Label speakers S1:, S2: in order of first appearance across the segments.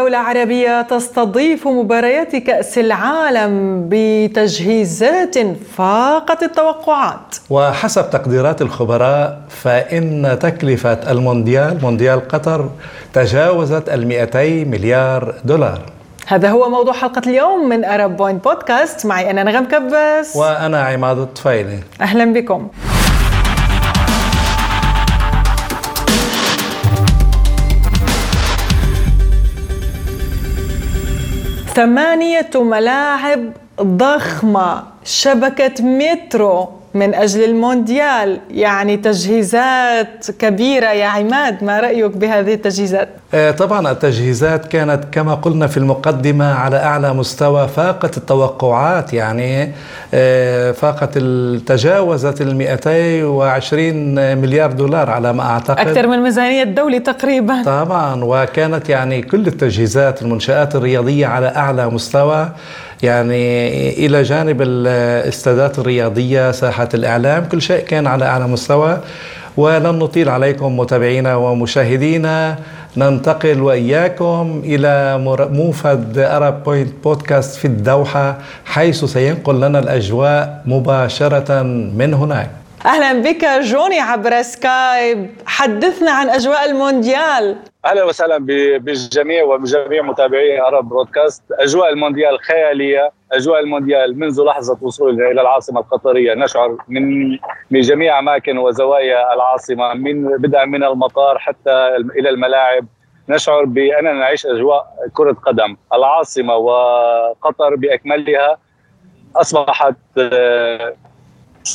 S1: دولة عربية تستضيف مباريات كأس العالم بتجهيزات فاقت التوقعات.
S2: وحسب تقديرات الخبراء فإن تكلفة المونديال مونديال قطر تجاوزت ال 200 مليار دولار.
S1: هذا هو موضوع حلقة اليوم من أرب بوينت بودكاست معي أنا نغم كبس
S2: وأنا عماد الطفيلي.
S1: أهلا بكم. ثمانية ملاعب ضخمة شبكة مترو. من أجل المونديال. يعني تجهيزات كبيرة يا عماد ما رأيك بهذه التجهيزات؟
S2: آه، طبعا التجهيزات كانت كما قلنا في المقدمة على أعلى مستوى فاقت التوقعات يعني آه، فاقت تجاوزت ال 220 مليار دولار على ما أعتقد.
S1: أكثر من ميزانية الدولة تقريبا.
S2: طبعا وكانت يعني كل التجهيزات المنشآت الرياضية على أعلى مستوى. يعني إلى جانب الاستادات الرياضية ساحة الإعلام كل شيء كان على أعلى مستوى. ولن نطيل عليكم متابعينا ومشاهدينا. ننتقل وإياكم إلى موفد أرب بوينت بودكاست في الدوحة حيث سينقل لنا الأجواء مباشرة من هناك.
S1: أهلا بك جوني عبر سكايب. حدثنا عن أجواء المونديال.
S3: أهلا وسهلا بالجميع وبجميع متابعي عرب برودكاست. أجواء المونديال خيالية. أجواء المونديال منذ لحظة وصولنا إلى العاصمة القطرية نشعر من من جميع أماكن وزوايا العاصمة من بدءا من المطار حتى إلى الملاعب. نشعر باننا نعيش أجواء كرة قدم. العاصمة وقطر بأكملها أصبحت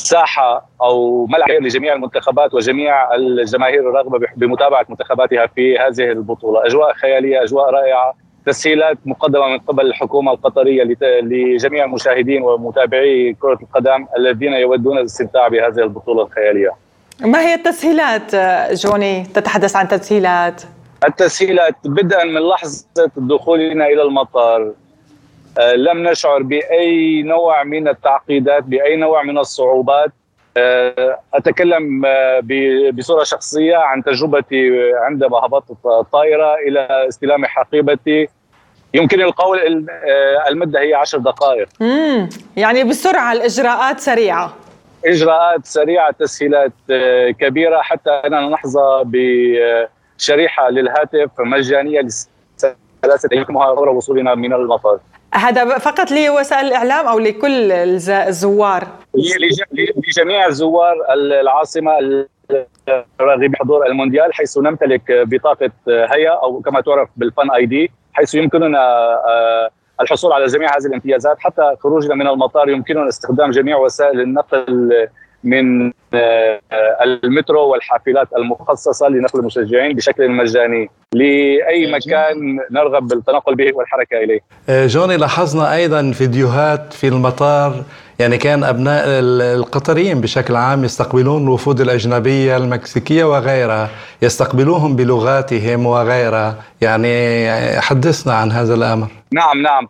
S3: ساحة أو ملعب لجميع المنتخبات وجميع الجماهير الراغبه بمتابعة منتخباتها في هذه البطولة، أجواء خيالية، أجواء رائعة، تسهيلات مقدمة من قبل الحكومة القطرية لجميع المشاهدين ومتابعي كرة القدم الذين يودون الاستمتاع بهذه البطولة الخيالية.
S1: ما هي التسهيلات جوني؟ تتحدث عن تسهيلات
S3: التسهيلات بدءا من لحظة دخولنا إلى المطار لم نشعر بأي نوع من التعقيدات بأي نوع من الصعوبات. آه، أتكلم آه، بصورة شخصية عن تجربتي عندما هبطت الطائرة إلى استلام حقيبتي. يمكن القول المدة هي عشر دقائق.
S1: امم يعني بسرعة الإجراءات سريعة.
S3: إجراءات سريعة تسهيلات كبيرة. حتى اننا نحظى بشريحة للهاتف مجانية لثلاثه أيام وصولنا من المطار.
S1: هذا فقط لوسائل الإعلام أو لكل الزوار؟
S3: لجميع الزوار العاصمة الراغبين بحضور المونديال حيث نمتلك بطاقة هيا أو كما تعرف بالفان آي دي حيث يمكننا آه، الحصول على جميع هذه الامتيازات حتى خروجنا من المطار يمكننا استخدام جميع وسائل النقل من آه، المترو والحافلات المخصصة لنقل المشجعين بشكل مجاني لأي مكان نرغب بالتنقل به والحركة إليه.
S2: آه، جوني لاحظنا أيضا فيديوهات في المطار يعني كان أبناء القطريين بشكل عام يستقبلون الوفود الأجنبية المكسيكية وغيرها يستقبلوهم بلغاتهم وغيرها. يعني حدثنا عن هذا الأمر.
S3: نعم نعم.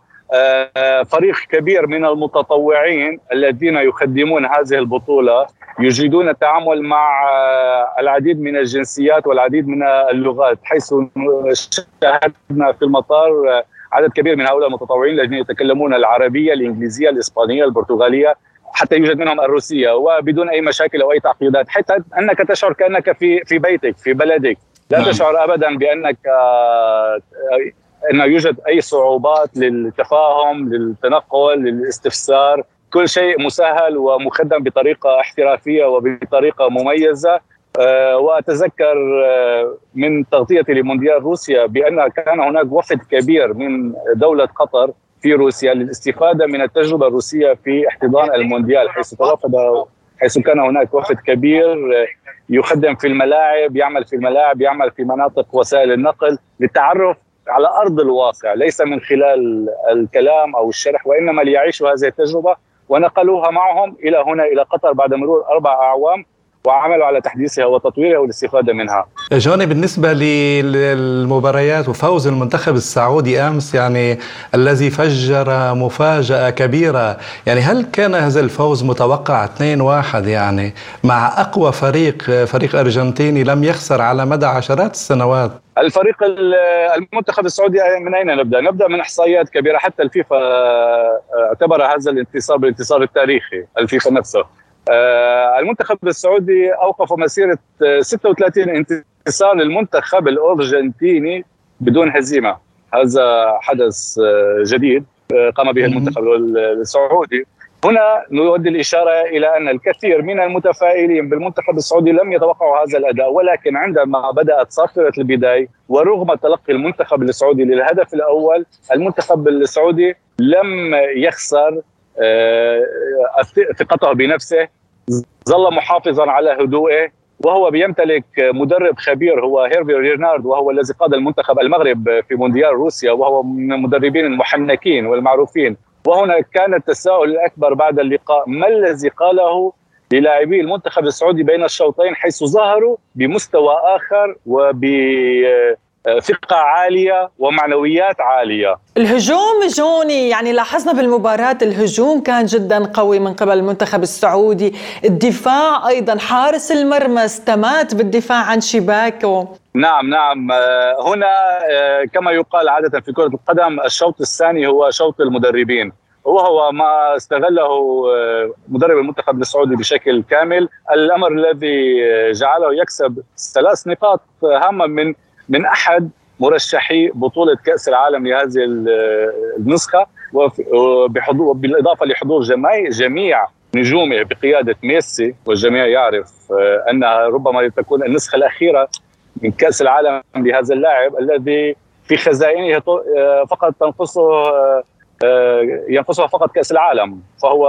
S3: فريق كبير من المتطوعين الذين يخدمون هذه البطولة يجيدون التعامل مع آه، العديد من الجنسيات والعديد من اللغات حيث شاهدنا في المطار آه، عدد كبير من هؤلاء المتطوعين الذين يتكلمون العربية الإنجليزية الإسبانية البرتغالية حتى يوجد منهم الروسية وبدون أي مشاكل أو أي تعقيدات حتى أنك تشعر كأنك في في بيتك في بلدك لا نعم. تشعر ابدا بأنك إنه يوجد أي صعوبات للتفاهم للتنقل للاستفسار. كل شيء مسهل ومخدم بطريقة احترافية وبطريقة مميزة. أه وأتذكر أه من تغطيتي لمونديال روسيا بأن كان هناك وفد كبير من دولة قطر في روسيا للاستفادة من التجربة الروسية في احتضان المونديال حيث توافد حيث كان هناك وفد كبير آه، يخدم في الملاعب يعمل في الملاعب يعمل في مناطق وسائل النقل للتعرف على أرض الواقع ليس من خلال الكلام أو الشرح وإنما ليعيشوا هذه التجربة ونقلوها معهم إلى هنا إلى قطر بعد مرور أربع أعوام. وعملوا على تحديثها وتطويرها والاستفادة منها.
S2: جوني بالنسبة للمباريات وفوز المنتخب السعودي أمس يعني الذي فجر مفاجأة كبيرة، يعني هل كان هذا الفوز متوقع 2-1 يعني مع أقوى فريق فريق أرجنتيني لم يخسر على مدى عشرات السنوات؟
S3: الفريق المنتخب السعودي من أين نبدأ؟ نبدأ من إحصائيات كبيرة حتى الفيفا اعتبر هذا الانتصار بالانتصار التاريخي، الفيفا نفسه. آه، المنتخب السعودي أوقف مسيرة 36 انتصار للمنتخب الأرجنتيني بدون هزيمة. هذا حدث آه، جديد آه، قام به المنتخب السعودي. هنا نود الإشارة إلى أن الكثير من المتفائلين بالمنتخب السعودي لم يتوقعوا هذا الأداء ولكن عندما بدأت صافرة البداية ورغم تلقي المنتخب السعودي للهدف الأول المنتخب السعودي لم يخسر ثقته بنفسه ظل محافظا على هدوئه وهو بيمتلك مدرب خبير هو هيرفي رينارد وهو الذي قاد المنتخب المغرب في مونديال روسيا وهو من المدربين المحنكين والمعروفين. وهنا كان التساؤل الأكبر بعد اللقاء ما الذي قاله للاعبي المنتخب السعودي بين الشوطين حيث ظهروا بمستوى آخر وب ثقة عالية ومعنويات عالية.
S1: الهجوم جوني يعني لاحظنا بالمباراة الهجوم كان جدا قوي من قبل المنتخب السعودي. الدفاع أيضا حارس المرمى استمات بالدفاع عن شباكه.
S3: نعم نعم. آه، هنا آه، كما يقال عادة في كرة القدم الشوط الثاني هو شوط المدربين. وهو ما استغله آه، مدرب المنتخب السعودي بشكل كامل. الأمر الذي جعله يكسب ثلاث نقاط هامه من من أحد مرشحي بطولة كأس العالم لهذه النسخة وبحضور بالاضافه لحضور جميع جميع نجومه بقيادة ميسي والجميع يعرف آه، أنها ربما تكون النسخة الأخيرة من كأس العالم لهذا اللاعب الذي في خزائنه آه، فقط تنقصه آه، ينقصها فقط كأس العالم. فهو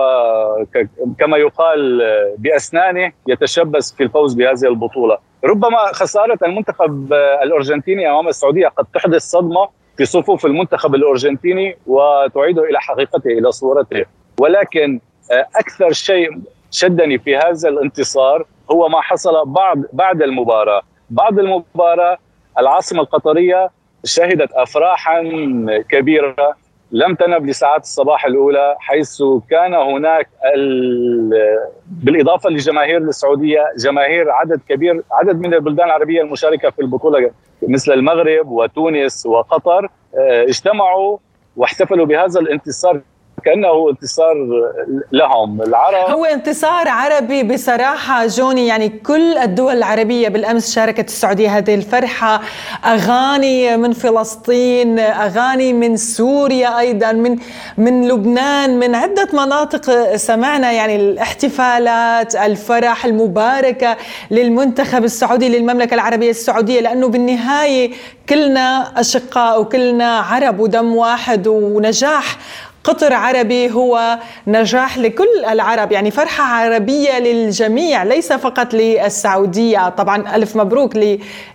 S3: كما يقال بأسنانه يتشبث في الفوز بهذه البطولة. ربما خسارة المنتخب الأرجنتيني أمام السعودية قد تحدث صدمة في صفوف المنتخب الأرجنتيني وتعيده إلى حقيقته إلى صورته. ولكن آه، أكثر شيء شدني في هذا الانتصار هو ما حصل بعد بعد المباراة. بعد المباراة العاصمة القطرية شهدت افراحا كبيرة لم تنب لساعات الصباح الأولى حيث كان هناك بالإضافة لجماهير السعودية جماهير عدد كبير عدد من البلدان العربية المشاركة في البطولة مثل المغرب وتونس وقطر آه، اجتمعوا واحتفلوا بهذا الانتصار كأنه انتصار لهم. العرب
S1: هو انتصار عربي بصراحة جوني يعني كل الدول العربية بالأمس شاركت السعودية هذه الفرحة. أغاني من فلسطين أغاني من سوريا أيضا من من لبنان من عدة مناطق سمعنا يعني الاحتفالات الفرح المباركة للمنتخب السعودي للمملكة العربية السعودية لأنه بالنهاية كلنا أشقاء وكلنا عرب ودم واحد ونجاح. قطر عربي هو نجاح لكل العرب يعني فرحة عربية للجميع ليس فقط للسعودية. طبعا ألف مبروك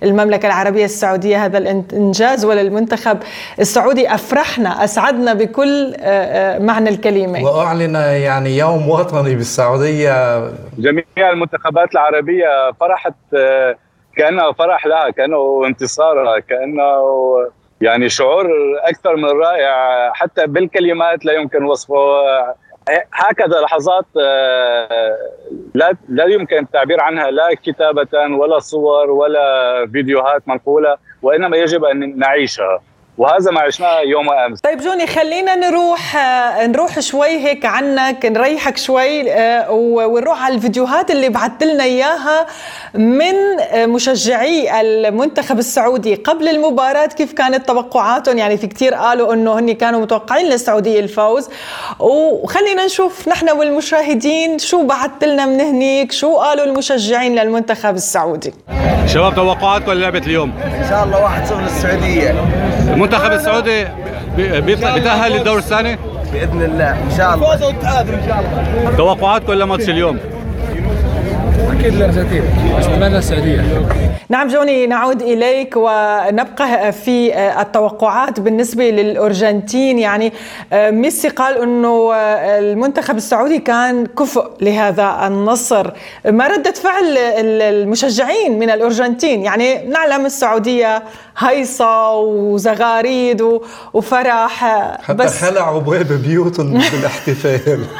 S1: للمملكة العربية السعودية هذا الإنجاز وللمنتخب السعودي. أفرحنا أسعدنا بكل آه، آه، معنى الكلمة.
S2: وأعلن يعني يوم وطني بالسعودية.
S3: جميع المنتخبات العربية فرحت آه، كأنه فرح لها كأنه انتصار كأنه يعني شعور أكثر من رائع حتى بالكلمات لا يمكن وصفه. هكذا لحظات آه، لا لا يمكن التعبير عنها لا كتابة ولا صور ولا فيديوهات منقولة وإنما يجب أن نعيشها. وهذا ما عشناه يوم أمس.
S1: طيب جوني خلينا نروح آه، نروح شوي هيك عنك نريحك شوي آه، ونروح على الفيديوهات اللي بعثت لنا إياها من آه، مشجعي المنتخب السعودي قبل المباراة كيف كانت توقعاتهم؟ يعني في كثير قالوا إنه هن كانوا متوقعين للسعودية الفوز. وخلينا نشوف نحن والمشاهدين شو بعثت لنا من هنيك شو قالوا المشجعين للمنتخب السعودي.
S4: شباب توقعاتكم للعبه اليوم؟
S5: إن شاء الله 1-0 للسعودية.
S4: المنتخب السعودي بيتأهل للدور الثاني؟
S5: باذن الله إن شاء الله فوز. والتعادل إن شاء الله.
S4: توقعاتكم لماتش اليوم؟
S6: أكيد الارجنتين اتمنى السعوديه
S1: نعم جوني نعود إليك ونبقى في التوقعات بالنسبة للأرجنتين. يعني ميسي قال إنه المنتخب السعودي كان كفؤ لهذا النصر. ما ردة فعل المشجعين من الأرجنتين؟ يعني نعلم السعودية هيصة وزغاريد وفرح
S2: حتى بس خلعوا أبواب بيوتهم بالاحتفال.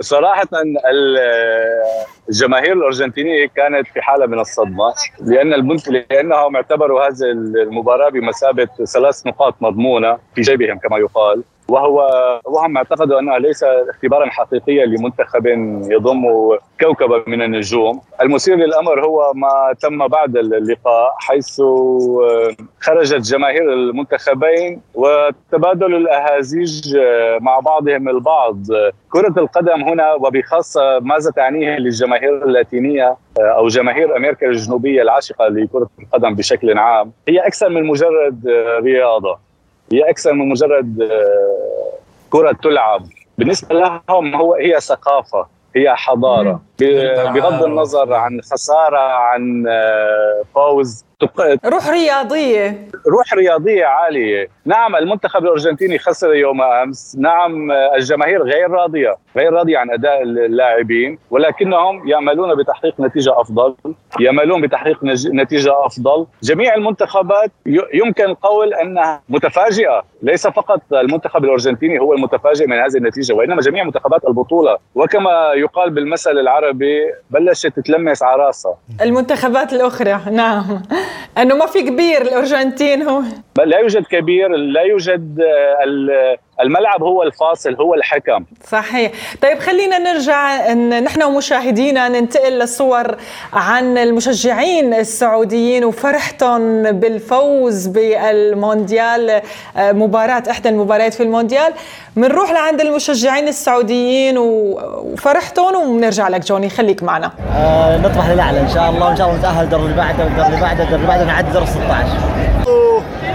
S3: صراحة الجماهير الأرجنتينية كانت في حالة من الصدمة لأن البنت لأنهم اعتبروا هذه المباراة بمثابة ثلاث نقاط مضمونة في جيبهم كما يقال. وهو وهم اعتقدوا انها ليس اختبارا حقيقيا لمنتخب يضم كوكبا من النجوم، المثير للأمر هو ما تم بعد اللقاء حيث خرجت جماهير المنتخبين وتبادل الأهازيج مع بعضهم البعض، كرة القدم هنا وبخاصة ماذا تعنيه للجماهير اللاتينية أو جماهير أمريكا الجنوبية العاشقة لكرة القدم بشكل عام هي أكثر من مجرد رياضة. هي أكثر من مجرد آه، كرة تلعب. بالنسبة لهم هو هي ثقافة هي حضارة. بغض النظر عن خسارة عن آه، فوز.
S1: روح رياضية.
S3: روح رياضية عالية. نعم المنتخب الأرجنتيني خسر يوم أمس. نعم الجماهير غير راضية غير راضية عن أداء اللاعبين ولكنهم يعملون بتحقيق نتيجة أفضل ياملون بتحقيق نتيجة أفضل. جميع المنتخبات يمكن القول أنها متفاجئة. ليس فقط المنتخب الأرجنتيني هو المتفاجئ من هذه النتيجة وإنما جميع منتخبات البطولة. وكما يقال بالمثل العربي بلشت تتلمس على راسها
S1: المنتخبات الأخرى نعم. أنه ما في كبير الأرجنتين هو.
S3: لا يوجد كبير لا يوجد آه، الملعب هو الفاصل هو الحكم.
S1: صحيح. طيب خلينا نرجع إن نحن ومشاهدينا ننتقل للصور عن المشجعين السعوديين وفرحتهم بالفوز بالمونديال آه، مباراة إحدى المباريات في المونديال. بنروح لعند المشجعين السعوديين وفرحتهم وبنرجع لك جوني خليك معنا.
S7: آه نطمح للأعلى إن شاء الله وإن شاء الله نتأهل الدور اللي بعده والدور اللي بعده والدور اللي بعده نعدي دور 16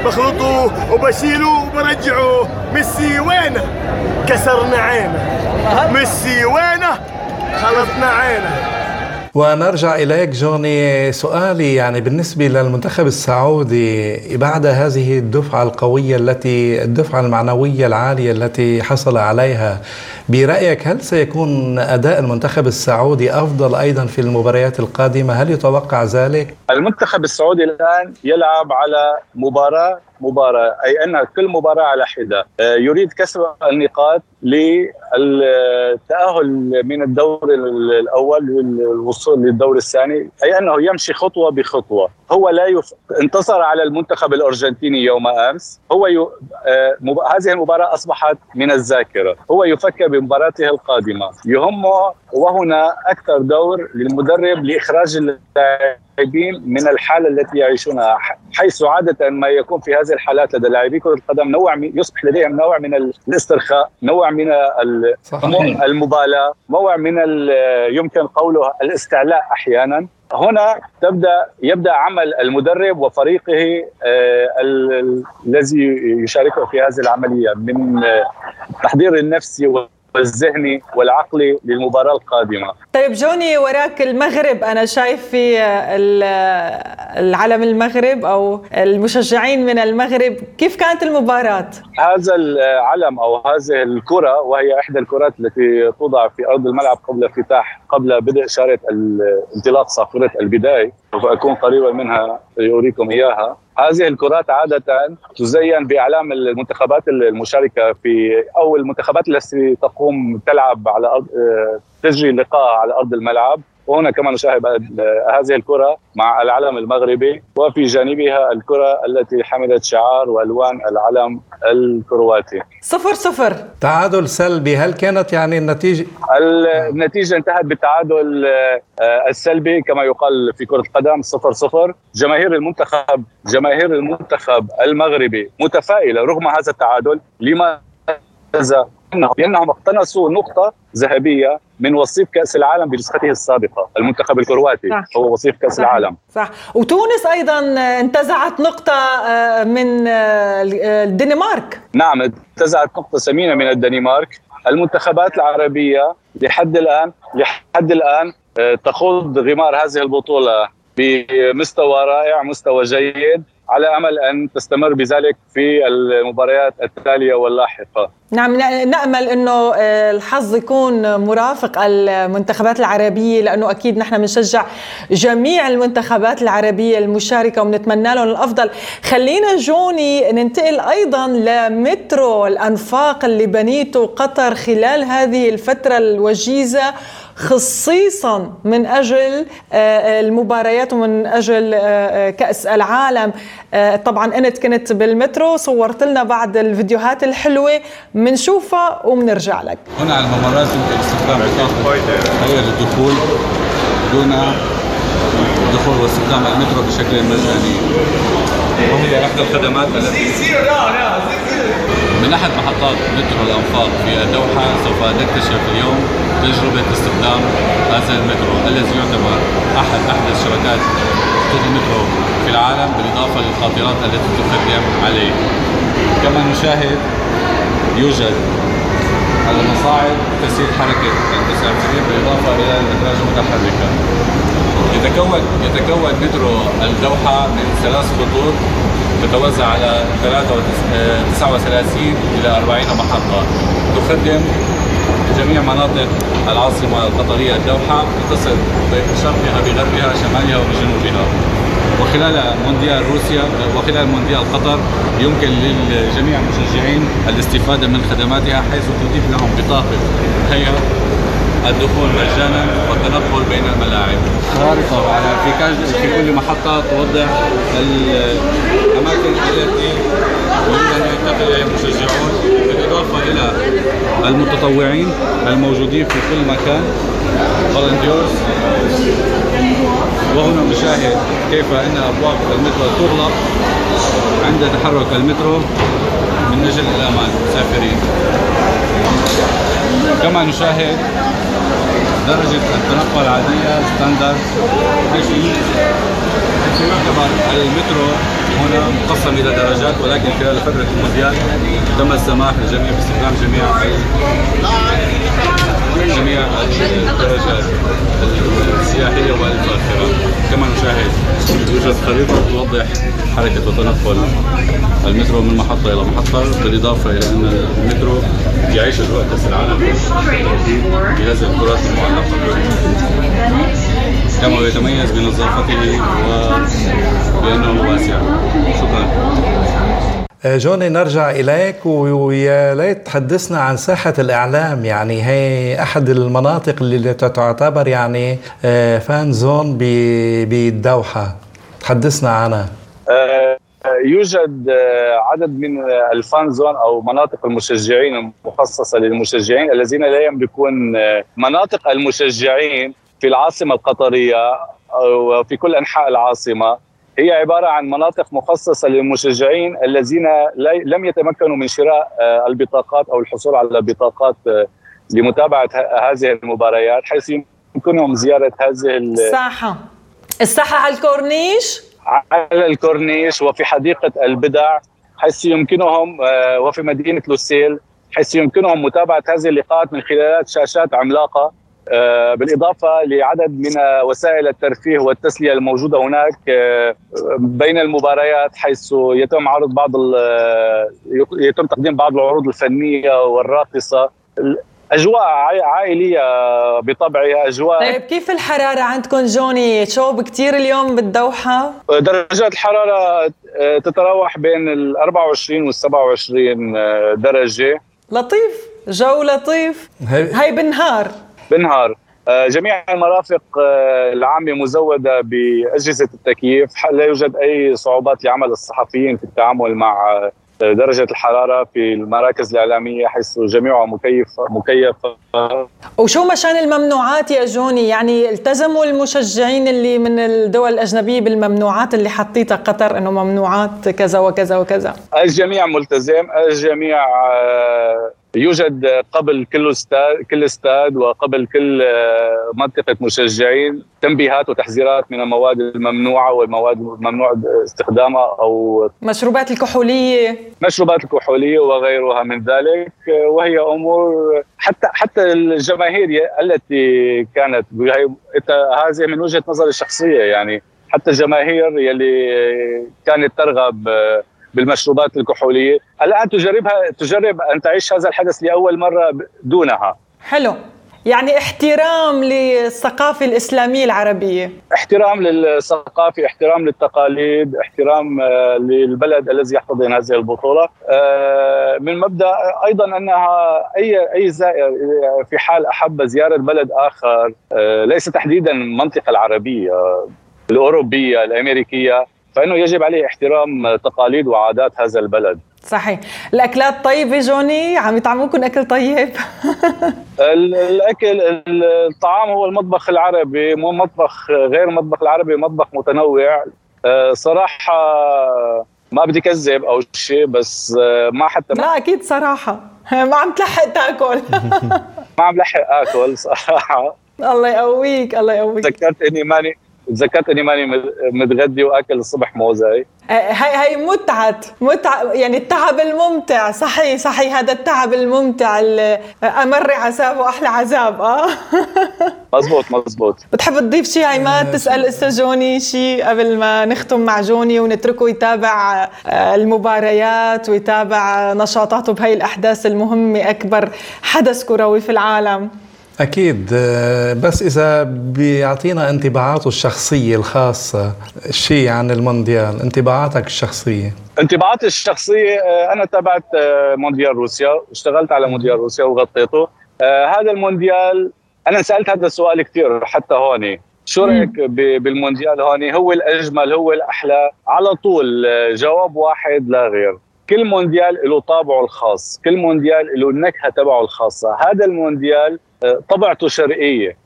S8: بخلطوه وبشيله وبرجعه ميسي وينه كسرنا عينه. ميسي وينه خلطنا عينه.
S2: ونرجع إليك جوني. سؤالي يعني بالنسبة للمنتخب السعودي بعد هذه الدفعة القوية التي الدفعة المعنوية العالية التي حصل عليها برأيك هل سيكون أداء المنتخب السعودي أفضل أيضا في المباريات القادمة؟ هل يتوقع ذلك؟
S3: المنتخب السعودي الآن يلعب على مباراة مباراة أي أن كل مباراة على حدة. آه، يريد كسب النقاط للتأهل من الدور الأول والوصول للدور الثاني أي أنه يمشي خطوة بخطوة. هو لا يف... انتصر على المنتخب الأرجنتيني يوم أمس. هو ي... آه مب... هذه المباراة أصبحت من الذاكرة. هو يفكر بمباراته القادمة. يهمه وهنا أكثر دور للمدرب لإخراج اللاعبين من الحالة التي يعيشونها حيث عادة ما يكون في هذه الحالات لدى لاعبي كرة القدم نوع من يصبح لديهم نوع من الاسترخاء نوع من المبالاة نوع من يمكن قوله الاستعلاء أحيانا. هنا تبدا يبدأ عمل المدرب وفريقه آه، الذي يشاركه في هذه العملية من التحضير النفسي والذهني والعقلي للمباراة القادمة.
S1: طيب جوني وراك المغرب أنا شايف في العلم المغرب أو المشجعين من المغرب كيف كانت المباراة؟
S3: هذا العلم أو هذه الكرة وهي إحدى الكرات التي توضع في أرض الملعب قبل افتتاح قبل بدء اشاره انطلاق صافره البداية سوف أكون قريبا منها لاريكم إياها هذه الكرات عادة تزين بأعلام المنتخبات المشاركة في أو المنتخبات التي تقوم تلعب على أرض تجري اللقاء على أرض الملعب. وهنا كما نشاهد هذه الكرة مع العلم المغربي وفي جانبها الكرة التي حملت شعار والوان العلم الكرواتي.
S1: صفر صفر.
S2: تعادل سلبي هل كانت يعني النتيجة؟
S3: النتيجة انتهت بالتعادل آه، السلبي كما يقال في كرة القدم صفر صفر. جماهير المنتخب جماهير المنتخب المغربي متفائلة رغم هذا التعادل. لماذا؟ لأنهم اقتنصوا نقطة ذهبية من وصيف كأس العالم بنسخته السابقة المنتخب الكرواتي صح. هو وصيف كأس صح. العالم.
S1: صح. وتونس أيضا انتزعت نقطة آه، من آه، الدنمارك.
S3: نعم انتزعت نقطة ثمينة من الدنمارك. المنتخبات العربية لحد الآن لحد الآن آه، تخوض غمار هذه البطولة بمستوى رائع مستوى جيد. على أمل أن تستمر بذلك في المباريات التالية واللاحقة.
S1: نعم نأمل إنه آه، الحظ يكون مرافق المنتخبات العربية لأنه أكيد نحن بنشجع جميع المنتخبات العربية المشاركة وبنتمنى لهم الأفضل. خلينا جوني ننتقل أيضا لمترو الأنفاق اللي بنيته قطر خلال هذه الفترة الوجيزة خصيصا من أجل آه، المباريات ومن أجل آه، كأس العالم. طبعا أنت كنت بالمترو صورت لنا بعض الفيديوهات الحلوة. بنشوفها وبنرجع لك.
S4: هنا على الممرات استخدام هي للدخول دون الدخول واستخدام المترو بشكل مجاني. وهي إحدى الخدمات التي من أحد محطات مترو الأنفاق في الدوحه سوف نكتشف اليوم تجربة استخدام هذا المترو الذي يعتبر أحد أحدث شبكات خطوط المترو في العالم بالإضافة للقاطرات التي تخدم عليه. كما نشاهد يوجد على مصاعد تسهيل حركة المسافرين بالإضافة إلى الأدراج المتحركة. يتكون يتكون مترو الدوحة من ثلاث خطوط تتوزع على 39 إلى 40 محطة. تخدم جميع مناطق العاصمة القطرية الدوحة تصل بشرقها بغربها شمالها وبجنوبها وخلال مونديال روسيا وخلال مونديال قطر يمكن للجميع المشجعين الاستفادة من خدماتها حيث تضيف لهم بطاقة هيئة الدخول مجانا والتنقل بين الملاعب. على في في كل محطة توضح الأماكن التي يمكن أن يلتقي إليها المشجعون بالإضافة إلى المتطوعين الموجودين في كل مكان. volunteers وهنا نشاهد كيف أن أبواب المترو تغلق عند تحرك المترو من أجل الأمان. المسافرين كما نشاهد درجة التنقل العادية standard حيث يعتبر المترو هنا مقسم إلى درجات ولكن خلال فترة المونديال تم السماح للجميع باستخدام جميع جميع الدرجات السياحية والفاخرة كما نشاهد يوجد خريطة توضح حركة وتنقل المترو من محطة إلى محطة بالإضافة إلى أن المترو يعيش أجواء كأس العالم. بهذه الكرات المعلقة. كما يتميز بنظافته وبأنه واسع. شكرا.
S2: آه، جوني نرجع إليك. ويا ليت تحدثنا عن ساحة الإعلام. يعني هي أحد المناطق اللي تعتبر يعني آه، fan zone بالدوحة. تحدثنا عنها.
S3: آه، يوجد عدد من ال fan zone أو مناطق المشجعين المخصصة للمشجعين الذين لا يملكون مناطق المشجعين في العاصمة القطرية وفي كل أنحاء العاصمة. هي عبارة عن مناطق مخصصة للمشجعين الذين لم يتمكنوا من شراء آه، البطاقات أو الحصول على بطاقات آه، لمتابعة هذه المباريات حيث يمكنهم زيارة هذه
S1: الساحة. الساحة على الكورنيش
S3: على الكورنيش وفي حديقة البدع حيث يمكنهم آه، وفي مدينة لوسيل حيث يمكنهم متابعة هذه اللقاءات من خلال شاشات عملاقة. آه، بالإضافة لعدد من وسائل الترفيه والتسلية الموجودة هناك آه، بين المباريات حيث يتم عرض بعض يتم تقديم بعض العروض الفنية والراقصة. أجواء عائلية بطبعها أجواء
S1: طيب كيف الحرارة عندكم جوني؟ شوب كثير اليوم بالدوحة؟
S3: درجات الحرارة آه، تتراوح بين ال 24 وال 27 درجة.
S1: لطيف جو لطيف. هي بالنهار.
S3: بالنهار. آه، جميع المرافق آه، العامة مزودة بأجهزة التكييف. لا يوجد أي صعوبات لعمل الصحفيين في التعامل مع آه، درجة الحرارة في المراكز الإعلامية حيث جميعها مكيف مكيفة
S1: وشو مشان الممنوعات يا جوني؟ يعني التزموا المشجعين اللي من الدول الأجنبية بالممنوعات اللي حطيتها قطر أنه ممنوعات كذا وكذا وكذا.
S3: الجميع ملتزم الجميع يوجد قبل كل استاد كل استاد وقبل كل آه، منطقة مشجعين تنبيهات وتحذيرات من المواد الممنوعة والمواد الممنوع استخدامها أو
S1: مشروبات الكحولية.
S3: مشروبات الكحولية وغيرها من ذلك. وهي أمور حتى حتى الجماهير التي كانت هذه من وجهة نظري الشخصية يعني حتى الجماهير يلي كانت ترغب بالمشروبات الكحولية. الآن تجربها تجرب أن تعيش هذا الحدث لأول مرة دونها.
S1: حلو. يعني احترام للثقافة الإسلامية العربية.
S3: احترام للثقافة احترام للتقاليد احترام آه، للبلد الذي يحتضن هذه البطولة. آه، من مبدأ أيضا أنها أي أي زائر في حال أحب زيارة بلد آخر آه، ليس تحديدا المنطقة العربية الأوروبية الأمريكية. فإنه يجب عليه احترام تقاليد وعادات هذا البلد.
S1: صحيح. الأكلات طيبة جوني؟ عم يطعموكم أكل طيب؟
S3: الاكل الطعام هو المطبخ العربي مو مطبخ غير المطبخ العربي مطبخ متنوع. آه، صراحة ما بدي كذب أو شيء بس آه، ما حتى
S1: لا أكيد صراحة. ما عم تلحق تأكل.
S3: ما عم لحق آكل صراحة.
S1: الله يقويك الله يقويك.
S3: تذكرت إني ماني تذكرت إني ماني متغدي وآكل الصبح موزة
S1: آه، هاي هاي متعة متعة يعني التعب الممتع. صحيح صحيح هذا التعب الممتع اللي أمر عذاب وأحلى عذاب آه.
S3: مزبوط مزبوط.
S1: بتحب تضيف شيء عماد تسأل أستاذ جوني شيء قبل ما نختم مع جوني ونتركه يتابع آه، المباريات ويتابع نشاطاته بهي الأحداث المهمة. أكبر حدث كروي في العالم.
S2: أكيد آه، بس إذا بيعطينا انطباعاته الشخصية الخاصة شيء عن المونديال انطباعاتك الشخصية؟
S3: انطباعاتي الشخصية آه، أنا تابعت آه، مونديال روسيا اشتغلت على مونديال روسيا وغطيته. هذا المونديال أنا سألت هذا السؤال كثير حتى هون. شو رأيك بالمونديال هون؟ هو الأجمل هو الأحلى؟ على طول جواب واحد لا غير. كل مونديال له طابعه الخاص كل مونديال له النكهة تبعه الخاصة. هذا المونديال طبعته شرقية.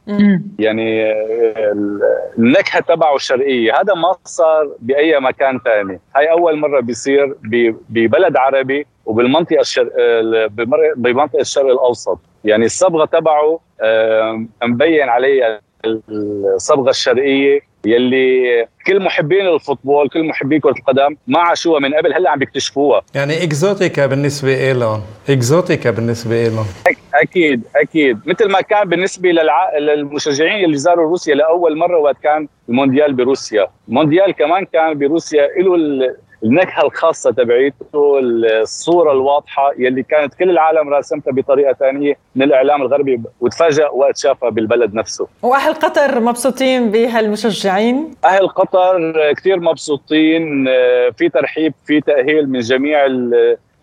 S3: يعني النكهة تبعه شرقية. هذا ما صار بأي مكان ثاني هاي أول مرة بيصير ببلد عربي وبالمنطقة الشرق بمنطقة الشرق الأوسط. يعني الصبغة تبعه مبين عليها الصبغة الشرقية. يلي كل محبين الفوتبول كل محبين كرة القدم ما عاشوها من قبل هلأ عم بيكتشفوها.
S2: يعني إكزوتيكا بالنسبة لهم إكزوتيكا بالنسبة لهم
S3: أكيد أكيد. مثل ما كان بالنسبة للع... للمشجعين اللي زاروا روسيا لأول مرة وقت كان المونديال بروسيا. المونديال كمان كان بروسيا له النكهة الخاصة تبعيته الصورة الواضحة يلي كانت كل العالم راسمتها بطريقة ثانية من الإعلام الغربي وتفاجأ وقت شافها بالبلد نفسه.
S1: وأهل قطر مبسوطين بهالمشجعين
S3: أهل قطر كثير مبسوطين في ترحيب في تأهيل من جميع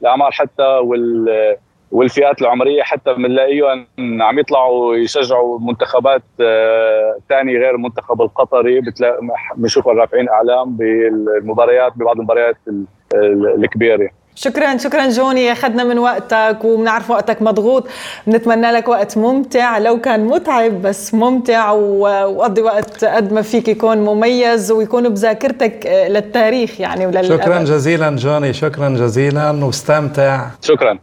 S3: الأعمار حتى وال والفئات العمرية حتى بنلاقيهم عم يطلعوا يشجعوا منتخبات ثانية غير المنتخب القطري. بنشوفهم رافعين أعلام بالمباريات ببعض المباريات الكبيرة.
S1: شكرا شكرا جوني. أخذنا من وقتك وبنعرف وقتك مضغوط. بنتمنى لك وقت ممتع. لو كان متعب بس ممتع وقضي وقت قد ما فيك يكون مميز ويكون بذاكرتك للتاريخ يعني وللأبد.
S2: شكرا جزيلا جوني. شكرا جزيلا. واستمتع.
S3: شكرا.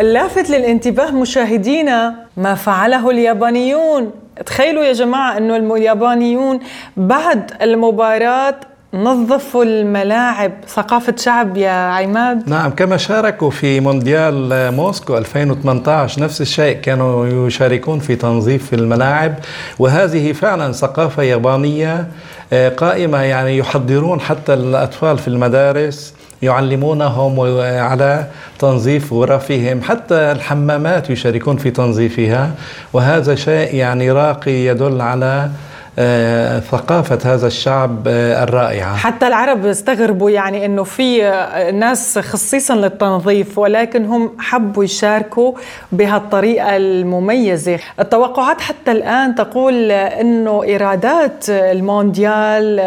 S1: اللافت للانتباه مشاهدينا ما فعله اليابانيون. تخيلوا يا جماعة أنه اليابانيون بعد المباراة نظفوا الملاعب. ثقافة شعب يا عماد.
S2: نعم كما شاركوا في مونديال موسكو 2018 نفس الشيء كانوا يشاركون في تنظيف الملاعب. وهذه فعلا ثقافة يابانية آه، قائمة يعني يحضرون حتى الأطفال في المدارس. يعلمونهم على تنظيف غرفهم. حتى الحمامات يشاركون في تنظيفها. وهذا شيء يعني راقي يدل على آه، ثقافة هذا الشعب آه، الرائعة.
S1: حتى العرب استغربوا يعني إنه في آه، ناس خصيصا للتنظيف ولكن هم حبوا يشاركوا بهالطريقة المميزة. التوقعات حتى الآن تقول إنه إيرادات المونديال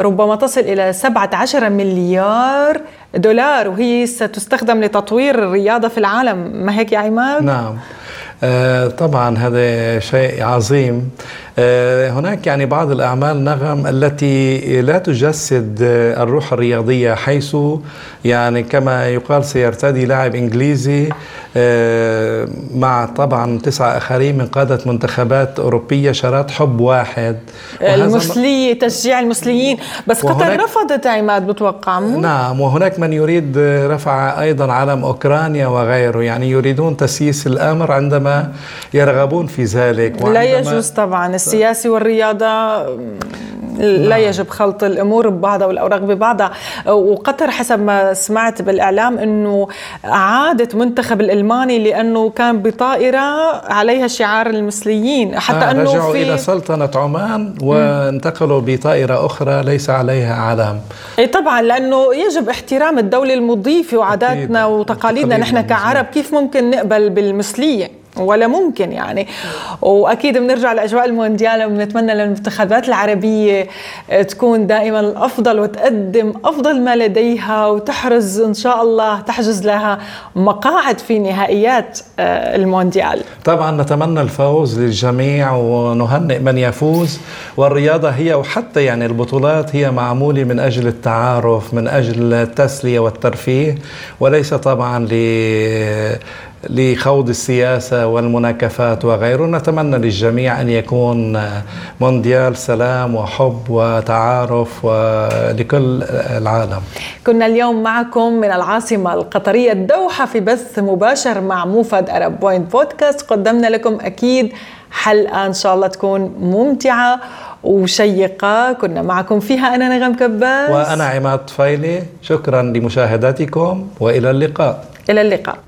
S1: ربما تصل إلى 17 مليار دولار وهي ستستخدم لتطوير الرياضة في العالم. ما هيك يا عماد؟
S2: نعم. آه، طبعا هذا شيء عظيم. آه، هناك يعني بعض الأعمال نغم التي لا تجسد الروح الرياضية حيث يعني كما يقال سيرتدي لاعب إنجليزي مع طبعا تسعة آخرين من قادة منتخبات أوروبية شارات حب واحد.
S1: المثلية تشجيع المثليين. بس قطر رفضت عماد بتوقع؟
S2: نعم وهناك من يريد رفع أيضا علم أوكرانيا وغيره. يعني يريدون تسييس الأمر عندما يرغبون في ذلك.
S1: لا يجوز طبعا. السياسي والرياضة لا يجب خلط الأمور ببعضها والأوراق ببعضها. وقطر حسب ما سمعت بالإعلام إنه عادت منتخب الألماني لأنه كان بطائرة عليها شعار المثليين. حتى
S2: آه
S1: إنه
S2: رجعوا
S1: في
S2: إلى سلطنة عمان وانتقلوا بطائرة أخرى ليس عليها علم
S1: إي طبعا لأنه يجب احترام الدولة المضيفة وعاداتنا. وتقاليدنا. نحن كعرب كيف ممكن نقبل بالمثلية؟ ولا ممكن يعني. وأكيد بنرجع لأجواء المونديال وبنتمنى للمنتخبات العربية تكون دائما الافضل وتقدم أفضل ما لديها وتحرز إن شاء الله تحجز لها مقاعد في نهائيات آه، المونديال.
S2: طبعا نتمنى الفوز للجميع ونهنئ من يفوز. والرياضة هي وحتى يعني البطولات هي معمولة من أجل التعارف من أجل التسلية والترفيه وليس طبعا ل لخوض السياسة والمناكفات وغيره. نتمنى للجميع أن يكون مونديال سلام وحب وتعارف ولكل العالم.
S1: كنا اليوم معكم من العاصمة القطرية الدوحة في بث مباشر مع موفد أرب بوينت بودكاست. قدمنا لكم أكيد حلقة إن شاء الله تكون ممتعة وشيقة. كنا معكم فيها أنا نغم كباس
S2: وأنا عماد طفيلي شكرا لمشاهدتكم وإلى اللقاء.
S1: إلى اللقاء.